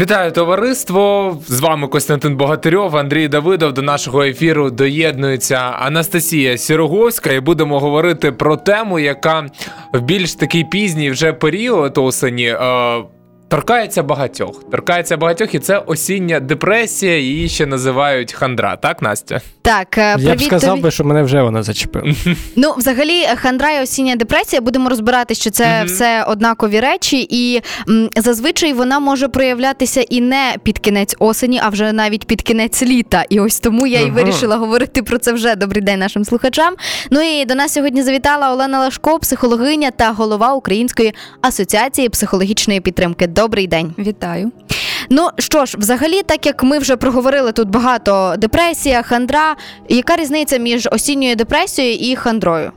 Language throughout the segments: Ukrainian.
Вітаю товариство! З вами Костянтин Богатирьов, Андрій Давидов. До нашого ефіру доєднується Анастасія Сіроговська, і будемо говорити про тему, яка в більш такий пізній вже період осені. Е, Торкається багатьох, торкається багатьох, і це осіння депресія. Її ще називають хандра. Так, Настя? Так, е, привіт, я б сказав тобі. би, що мене вже вона зачепила. Ну, взагалі, хандра і осіння депресія. Будемо розбирати, що це mm-hmm. все однакові речі, і м, зазвичай вона може проявлятися і не під кінець осені, а вже навіть під кінець літа. І ось тому я й вирішила говорити про це вже. Добрий день нашим слухачам. Ну і до нас сьогодні завітала Олена Лашко, психологиня та голова Української асоціації психологічної підтримки. Добрий день, вітаю. Ну що ж, взагалі, так як ми вже проговорили тут багато депресія, хандра. Яка різниця між осінньою депресією і хандрою?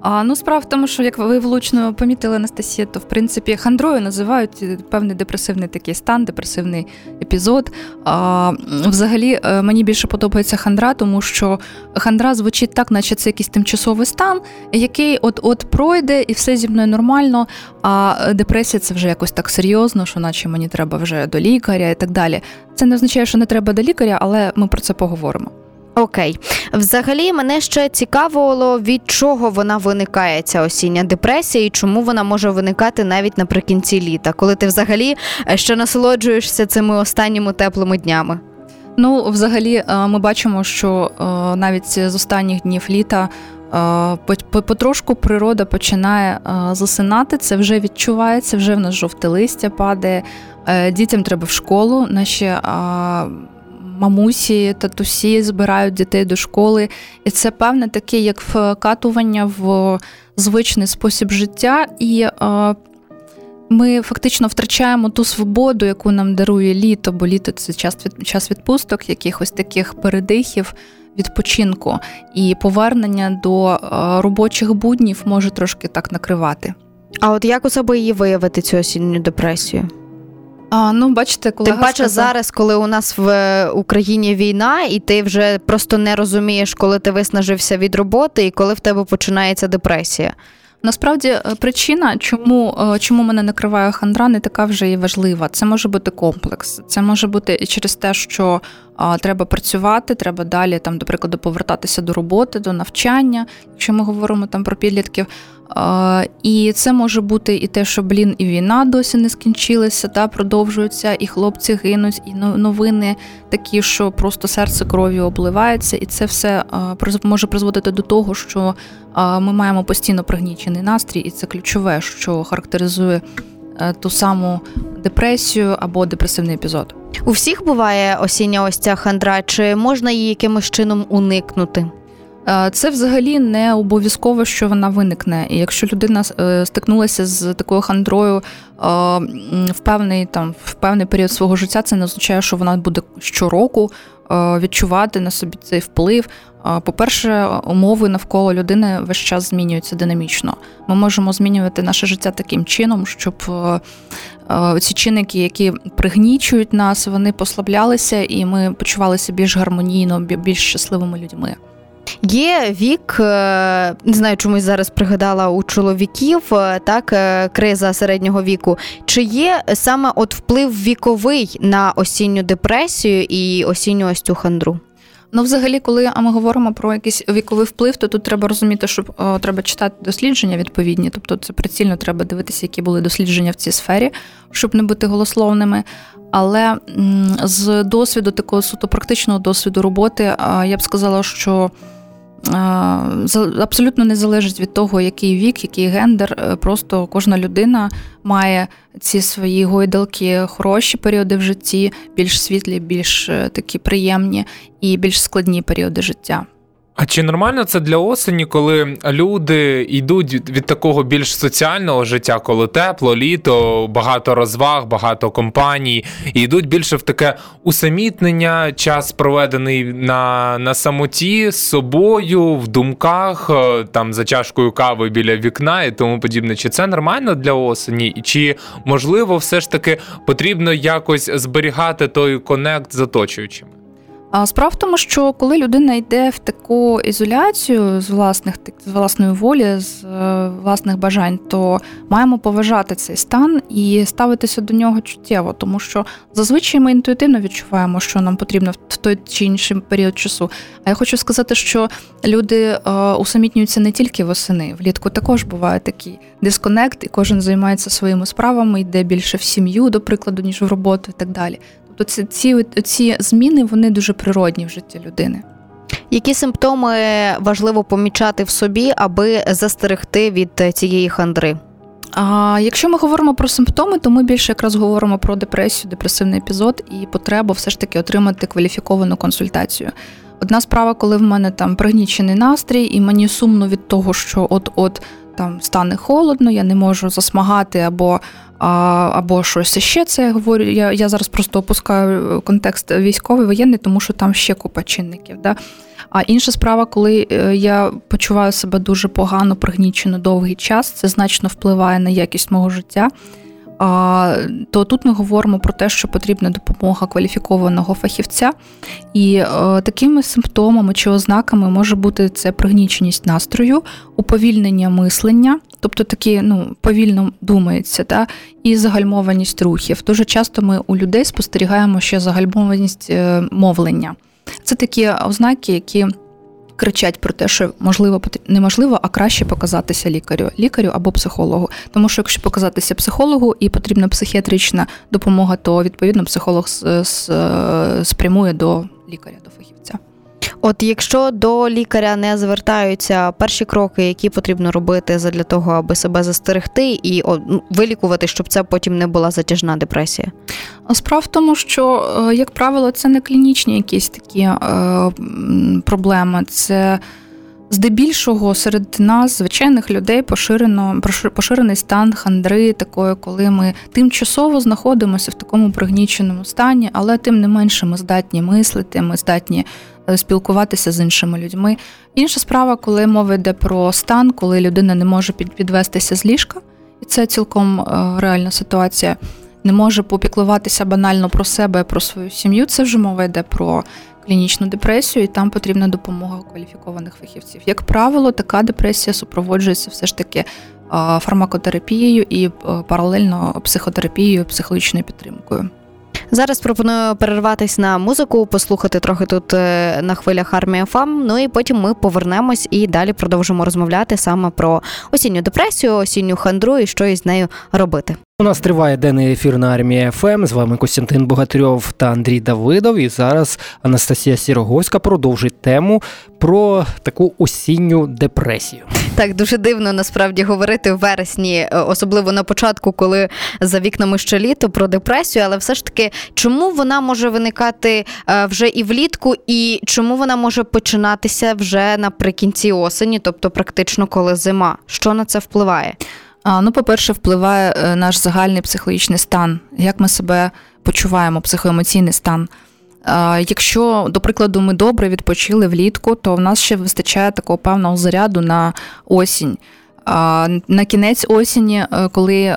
А, Ну, справа в тому, що як ви влучно помітили Анастасія, то в принципі хандрою називають е, певний депресивний такий стан, депресивний епізод. А, Взагалі е, мені більше подобається хандра, тому що хандра звучить так, наче це якийсь тимчасовий стан, який от-от пройде і все зі мною нормально. А депресія це вже якось так серйозно, що наче мені треба вже до лікаря і так далі. Це не означає, що не треба до лікаря, але ми про це поговоримо. Окей, взагалі мене ще цікавило, від чого вона виникає, ця осіння депресія, і чому вона може виникати навіть наприкінці літа, коли ти взагалі е, ще насолоджуєшся цими останніми теплими днями. Ну, взагалі, е, ми бачимо, що е, навіть з останніх днів літа. Потрошку природа починає засинати, це вже відчувається, вже в нас жовте листя падає. Дітям треба в школу. Наші мамусі, татусі збирають дітей до школи, і це певне таке, як вкатування в звичний спосіб життя, і е, ми фактично втрачаємо ту свободу, яку нам дарує літо, бо літо це час від час відпусток, якихось таких передихів. Відпочинку і повернення до е, робочих буднів може трошки так накривати. А от як у себе її виявити цю осінню депресію? А, Ну, бачите, колега Тим паче сказав... зараз, коли у нас в Україні війна, і ти вже просто не розумієш, коли ти виснажився від роботи і коли в тебе починається депресія. Насправді е, причина, чому е, чому мене накриває хандра, не така вже і важлива. Це може бути комплекс. Це може бути і через те, що а, треба працювати, треба далі, там, до прикладу, повертатися до роботи, до навчання, якщо ми говоримо там про підлітків. І це може бути і те, що блін, і війна досі не скінчилася, та продовжується, і хлопці гинуть, і новини такі, що просто серце кров'ю обливається, і це все може призводити до того, що ми маємо постійно пригнічений настрій, і це ключове, що характеризує е, ту саму депресію або депресивний епізод. У всіх буває осіння ось ця хандра, чи можна її якимось чином уникнути? Е, це взагалі не обов'язково, що вона виникне. І якщо людина е, стикнулася з такою хандрою е, в певний там в певний період свого життя, це не означає, що вона буде щороку відчувати на собі цей вплив. По-перше, умови навколо людини весь час змінюються динамічно. Ми можемо змінювати наше життя таким чином, щоб ці чинники, які пригнічують нас, вони послаблялися, і ми почувалися більш гармонійно, більш щасливими людьми. Є вік, е, не знаю, чомусь зараз пригадала у чоловіків е, так, е, криза середнього віку. Чи є саме от вплив віковий на осінню депресію і осінню ось цю хандру? Ну, взагалі, коли ми говоримо про якийсь віковий вплив, то тут треба розуміти, що о, треба читати дослідження відповідні, тобто це прицільно треба дивитися, які були дослідження в цій сфері, щоб не бути голословними. Але з досвіду такого суто практичного досвіду роботи, я б сказала, що абсолютно не залежить від того, який вік, який гендер. Е, просто кожна людина має ці свої гойдалки, хороші періоди в житті, більш світлі, більш е, такі приємні і більш складні періоди життя. А чи нормально це для осені, коли люди йдуть від такого більш соціального життя, коли тепло, літо, багато розваг, багато компаній, і йдуть більше в таке усамітнення, час проведений на на самоті з собою, в думках, е, там за чашкою кави біля вікна і тому подібне? Чи це нормально для осені? Чи можливо все ж таки потрібно якось зберігати той конект з оточуючими? А справа в тому, що коли людина йде в таку ізоляцію з власних з власної волі, з е, власних бажань, то маємо поважати цей стан і ставитися до нього чуттєво, тому що зазвичай ми інтуїтивно відчуваємо, що нам потрібно в той чи інший період часу. А я хочу сказати, що люди е, усамітнюються не тільки восени, влітку також буває такий дисконект, і кожен займається своїми справами, йде більше в сім'ю, до прикладу, ніж в роботу і так далі. Тобто ці, ці, ці зміни вони дуже природні в житті людини. Які симптоми важливо помічати в собі, аби застерегти від цієї хандри? А якщо ми говоримо про симптоми, то ми більше якраз говоримо про депресію, депресивний епізод і потребу все ж таки отримати кваліфіковану консультацію. Одна справа, коли в мене там пригнічений настрій, і мені сумно від того, що от-от там стане холодно, я не можу засмагати або або щось ще. Це я говорю. Я я зараз просто опускаю контекст військовий, воєнний, тому що там ще купа чинників. Да? А інша справа, коли е, я почуваю себе дуже погано, пригнічено довгий час, це значно впливає на якість мого життя то тут ми говоримо про те, що потрібна допомога кваліфікованого фахівця, і е, такими симптомами чи ознаками може бути це пригніченість настрою, уповільнення мислення, тобто такі ну, повільно думається, та, і загальмованість рухів. Дуже часто ми у людей спостерігаємо ще загальмованість е, мовлення. Це такі ознаки, які кричать про те, що можливо неможливо, а краще показатися лікарю, лікарю або психологу. Тому що якщо показатися психологу і потрібна психіатрична допомога, то відповідно психолог спрямує до лікаря, до фахівця. От якщо до лікаря не звертаються перші кроки, які потрібно робити для того, аби себе застерегти і ну, вилікувати, щоб це потім не була затяжна депресія. Справа в тому, що, е, як правило, це не клінічні якісь такі е, проблеми. Це здебільшого серед нас, звичайних людей, поширено поширений стан хандри, такої, коли ми тимчасово знаходимося в такому пригніченому стані, але тим не менше ми здатні мислити, ми здатні спілкуватися з іншими людьми. Інша справа, коли мова йде про стан, коли людина не може підвестися з ліжка, і це цілком е, реальна ситуація. Не може попіклуватися банально про себе, про свою сім'ю. Це вже мова йде про клінічну депресію, і там потрібна допомога кваліфікованих фахівців. Як правило, така депресія супроводжується все ж таки е, фармакотерапією і паралельно психотерапією, психологічною підтримкою. Зараз пропоную перерватися на музику, послухати трохи тут е, на хвилях армія ФАМ. Ну і потім ми повернемось і далі продовжимо розмовляти саме про осінню депресію, осінню хандру і що із нею робити. У нас триває денний ефір на армії ФМ. З вами Костянтин Богатирьов та Андрій Давидов. І зараз Анастасія Сіроговська продовжить тему про таку осінню депресію. Так дуже дивно насправді говорити в вересні, е, особливо на початку, коли за вікнами ще літо про депресію, але все ж таки, чому вона може виникати е, вже і влітку, і чому вона може починатися вже наприкінці осені, тобто практично коли зима? Що на це впливає? Ну, по-перше, впливає е, наш загальний психологічний стан, як ми себе почуваємо, психоемоційний стан. Якщо, до прикладу, ми добре відпочили влітку, то в нас ще вистачає такого певного заряду на осінь. На кінець осені, е, коли е,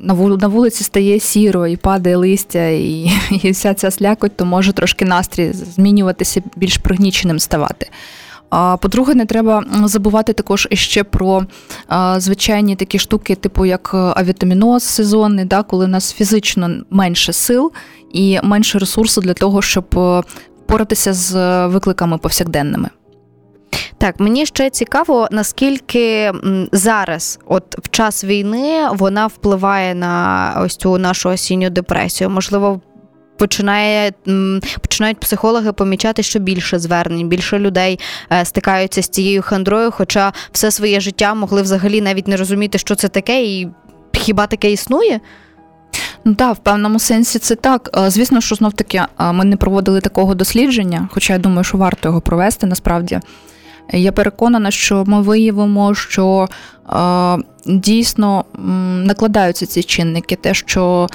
на вулиці стає сіро і падає листя, і і вся ця слякоть, то може трошки настрій змінюватися, більш пригніченим ставати. А по-друге, не треба забувати також ще про звичайні такі штуки, типу як е, авітаміноз сезонний, да, коли у нас фізично менше сил і менше ресурсу для того, щоб е, впоратися з викликами повсякденними. Так, мені ще цікаво, наскільки зараз, от в час війни, вона впливає на ось цю нашу осінню депресію. Можливо, починає починають психологи помічати, що більше звернень, більше людей е, стикаються з цією хандрою, хоча все своє життя могли взагалі навіть не розуміти, що це таке, і хіба таке існує. Ну так, в певному сенсі це так. Е, звісно, що знов таки е, ми не проводили такого дослідження, хоча я думаю, що варто його провести насправді. Я переконана, що ми виявимо, що дійсно накладаються ці чинники, те, що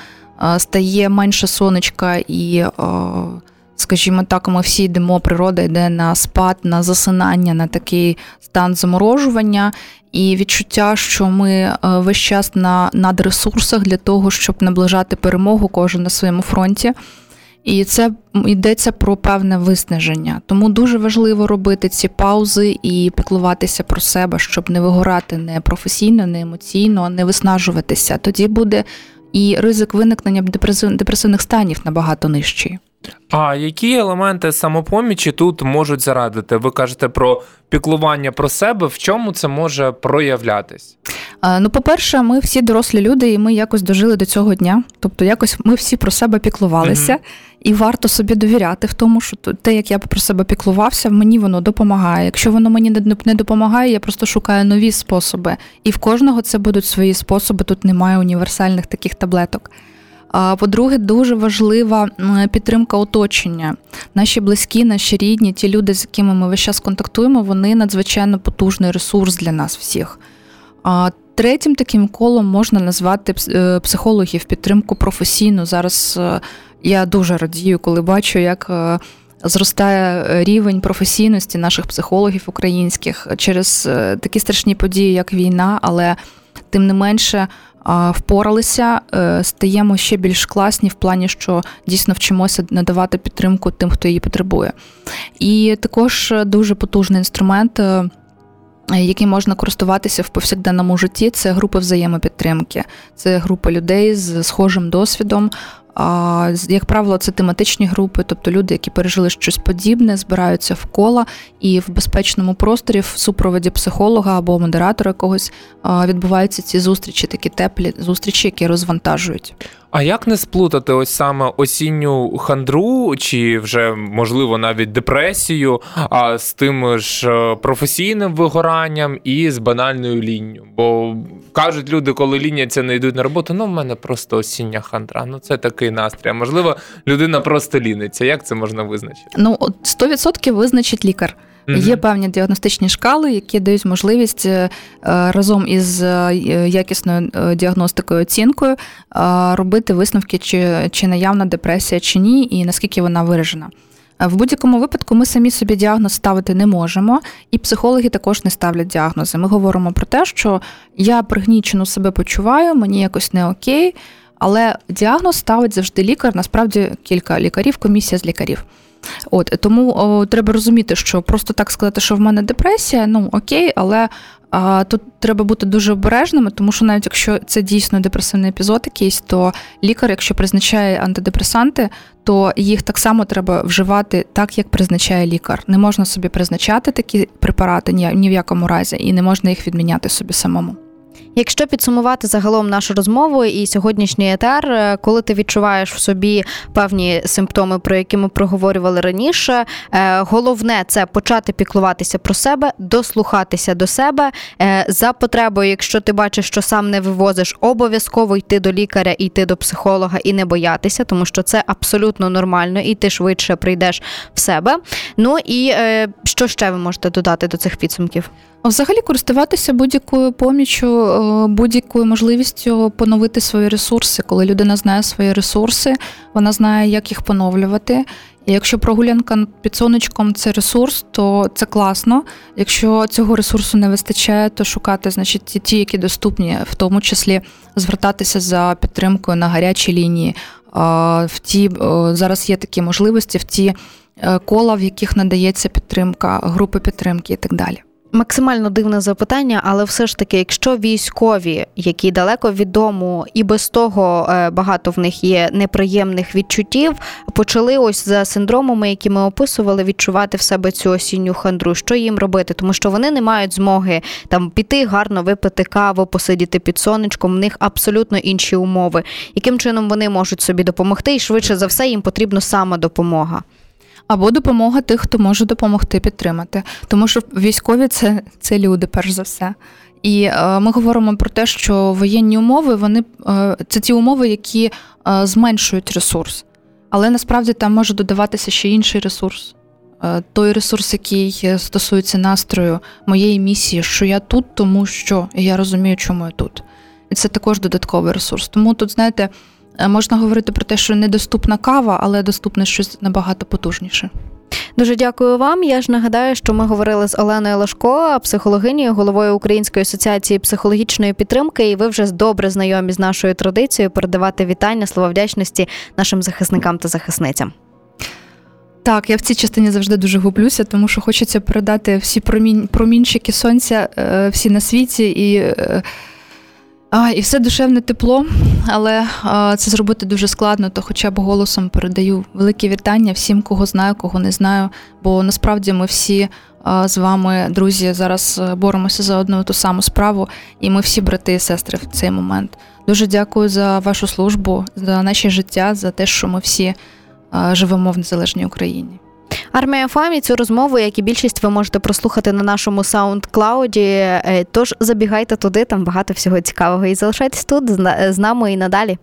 стає менше сонечка і. Скажімо так, ми всі йдемо, природа йде на спад, на засинання, на такий стан заморожування, і відчуття, що ми весь час на надресурсах для того, щоб наближати перемогу, кожен на своєму фронті. І це йдеться про певне виснаження. Тому дуже важливо робити ці паузи і піклуватися про себе, щоб не вигорати не професійно, не емоційно, не виснажуватися. Тоді буде і ризик виникнення депресивних станів набагато нижчий. А які елементи самопомічі тут можуть зарадити? Ви кажете про піклування про себе. В чому це може проявлятись? Ну, по-перше, ми всі дорослі люди, і ми якось дожили до цього дня. Тобто, якось ми всі про себе піклувалися, mm і варто собі довіряти в тому, що те, як я про себе піклувався, мені воно допомагає. Якщо воно мені не допомагає, я просто шукаю нові способи. І в кожного це будуть свої способи. Тут немає універсальних таких таблеток. По-друге, дуже важлива підтримка оточення. Наші близькі, наші рідні, ті люди, з якими ми весь час контактуємо, вони надзвичайно потужний ресурс для нас всіх. Третім таким колом можна назвати е, психологів підтримку професійну. Зараз е, я дуже радію, коли бачу, як е, зростає рівень професійності наших психологів українських через такі страшні події, як війна, але тим не менше впоралися, стаємо ще більш класні в плані, що дійсно вчимося надавати підтримку тим, хто її потребує. І також дуже потужний інструмент. Е, яким можна користуватися в повсякденному житті, це групи взаємопідтримки, це група людей з схожим досвідом. Як правило, це тематичні групи, тобто люди, які пережили щось подібне, збираються в кола і в безпечному просторі, в супроводі психолога або модератора якогось відбуваються ці зустрічі, такі теплі зустрічі, які розвантажують. А як не сплутати ось саме осінню хандру, чи вже можливо навіть депресію, а з тим ж е, професійним вигоранням і з банальною лінню? Бо кажуть люди, коли ліняться, не йдуть на роботу, ну в мене просто осіння хандра. Ну це такий настрій. А можливо, людина просто ліниться. Як це можна визначити? Ну 100% визначить лікар. Mm-hmm. Є певні діагностичні шкали, які дають можливість е, разом із е, якісною е, діагностикою оцінкою робити висновки, чи, чи наявна депресія, чи ні, і наскільки вона виражена. В будь-якому випадку ми самі собі діагноз ставити не можемо, і психологи також не ставлять діагнози. Ми говоримо про те, що я пригнічено себе почуваю, мені якось не окей, але діагноз ставить завжди лікар. Насправді кілька лікарів, комісія з лікарів. От Тому о, треба розуміти, що просто так сказати, що в мене депресія, ну окей, але а, тут треба бути дуже обережними, тому що навіть якщо це дійсно депресивний епізод, якийсь, то лікар, якщо призначає антидепресанти, то їх так само треба вживати так, як призначає лікар. Не можна собі призначати такі препарати ні, ні в якому разі, і не можна їх відміняти собі самому. Якщо підсумувати загалом нашу розмову і сьогоднішній етер, е, коли ти відчуваєш в собі певні симптоми, про які ми проговорювали раніше, е, головне це почати піклуватися про себе, дослухатися до себе е, за потребою, якщо ти бачиш, що сам не вивозиш, обов'язково йти до лікаря, йти до психолога і не боятися, тому що це абсолютно нормально, і ти швидше прийдеш в себе. Ну і що ще ви можете додати до цих підсумків? Взагалі користуватися будь-якою поміччю, будь-якою можливістю поновити свої ресурси. Коли людина знає свої ресурси, вона знає, як їх поновлювати. І Якщо прогулянка під сонечком це ресурс, то це класно. Якщо цього ресурсу не вистачає, то шукати, значить, ті, які доступні, в тому числі звертатися за підтримкою на гарячій лінії. В ті зараз є такі можливості в ті е, кола, в яких надається підтримка, групи підтримки і так далі. Максимально дивне запитання, але все ж таки, якщо військові, які далеко від дому, і без того е, багато в них є неприємних відчуттів, почали ось за синдромами, які ми описували, відчувати в себе цю осінню хандру. Що їм робити? Тому що вони не мають змоги там піти гарно випити каву, посидіти під сонечком. В них абсолютно інші умови. Яким чином вони можуть собі допомогти, і швидше за все їм потрібна саме допомога або допомога тих, хто може допомогти підтримати. Тому що військові це, це люди, перш за все. І е, ми говоримо про те, що воєнні умови вони е, це ті умови, які е, зменшують ресурс. Але насправді там може додаватися ще інший ресурс. Е, той ресурс, який стосується настрою моєї місії, що я тут, тому що я розумію, чому я тут. І це також додатковий ресурс. Тому тут, знаєте, Е, можна говорити про те, що недоступна кава, але доступне щось набагато потужніше. Дуже дякую вам. Я ж нагадаю, що ми говорили з Оленою Лашко, психологинею, головою Української асоціації психологічної підтримки. І ви вже добре знайомі з нашою традицією передавати вітання, слова вдячності нашим захисникам та захисницям. Так, я в цій частині завжди дуже гублюся, тому що хочеться передати всі промінь, промінчики сонця, е, всі на світі і. А, І все душевне тепло, але а, це зробити дуже складно, то хоча б голосом передаю велике вітання всім, кого знаю, кого не знаю. Бо насправді ми всі а, з вами, друзі, зараз е, боремося за одну ту саму справу, і ми всі брати і сестри в цей момент. Дуже дякую за вашу службу, за наше життя, за те, що ми всі а, живемо в незалежній Україні. Армія ФАМі цю розмову, як і більшість, ви можете прослухати на нашому саундклауді. Е, Тож забігайте туди, там багато всього цікавого. І залишайтесь тут з нами і надалі.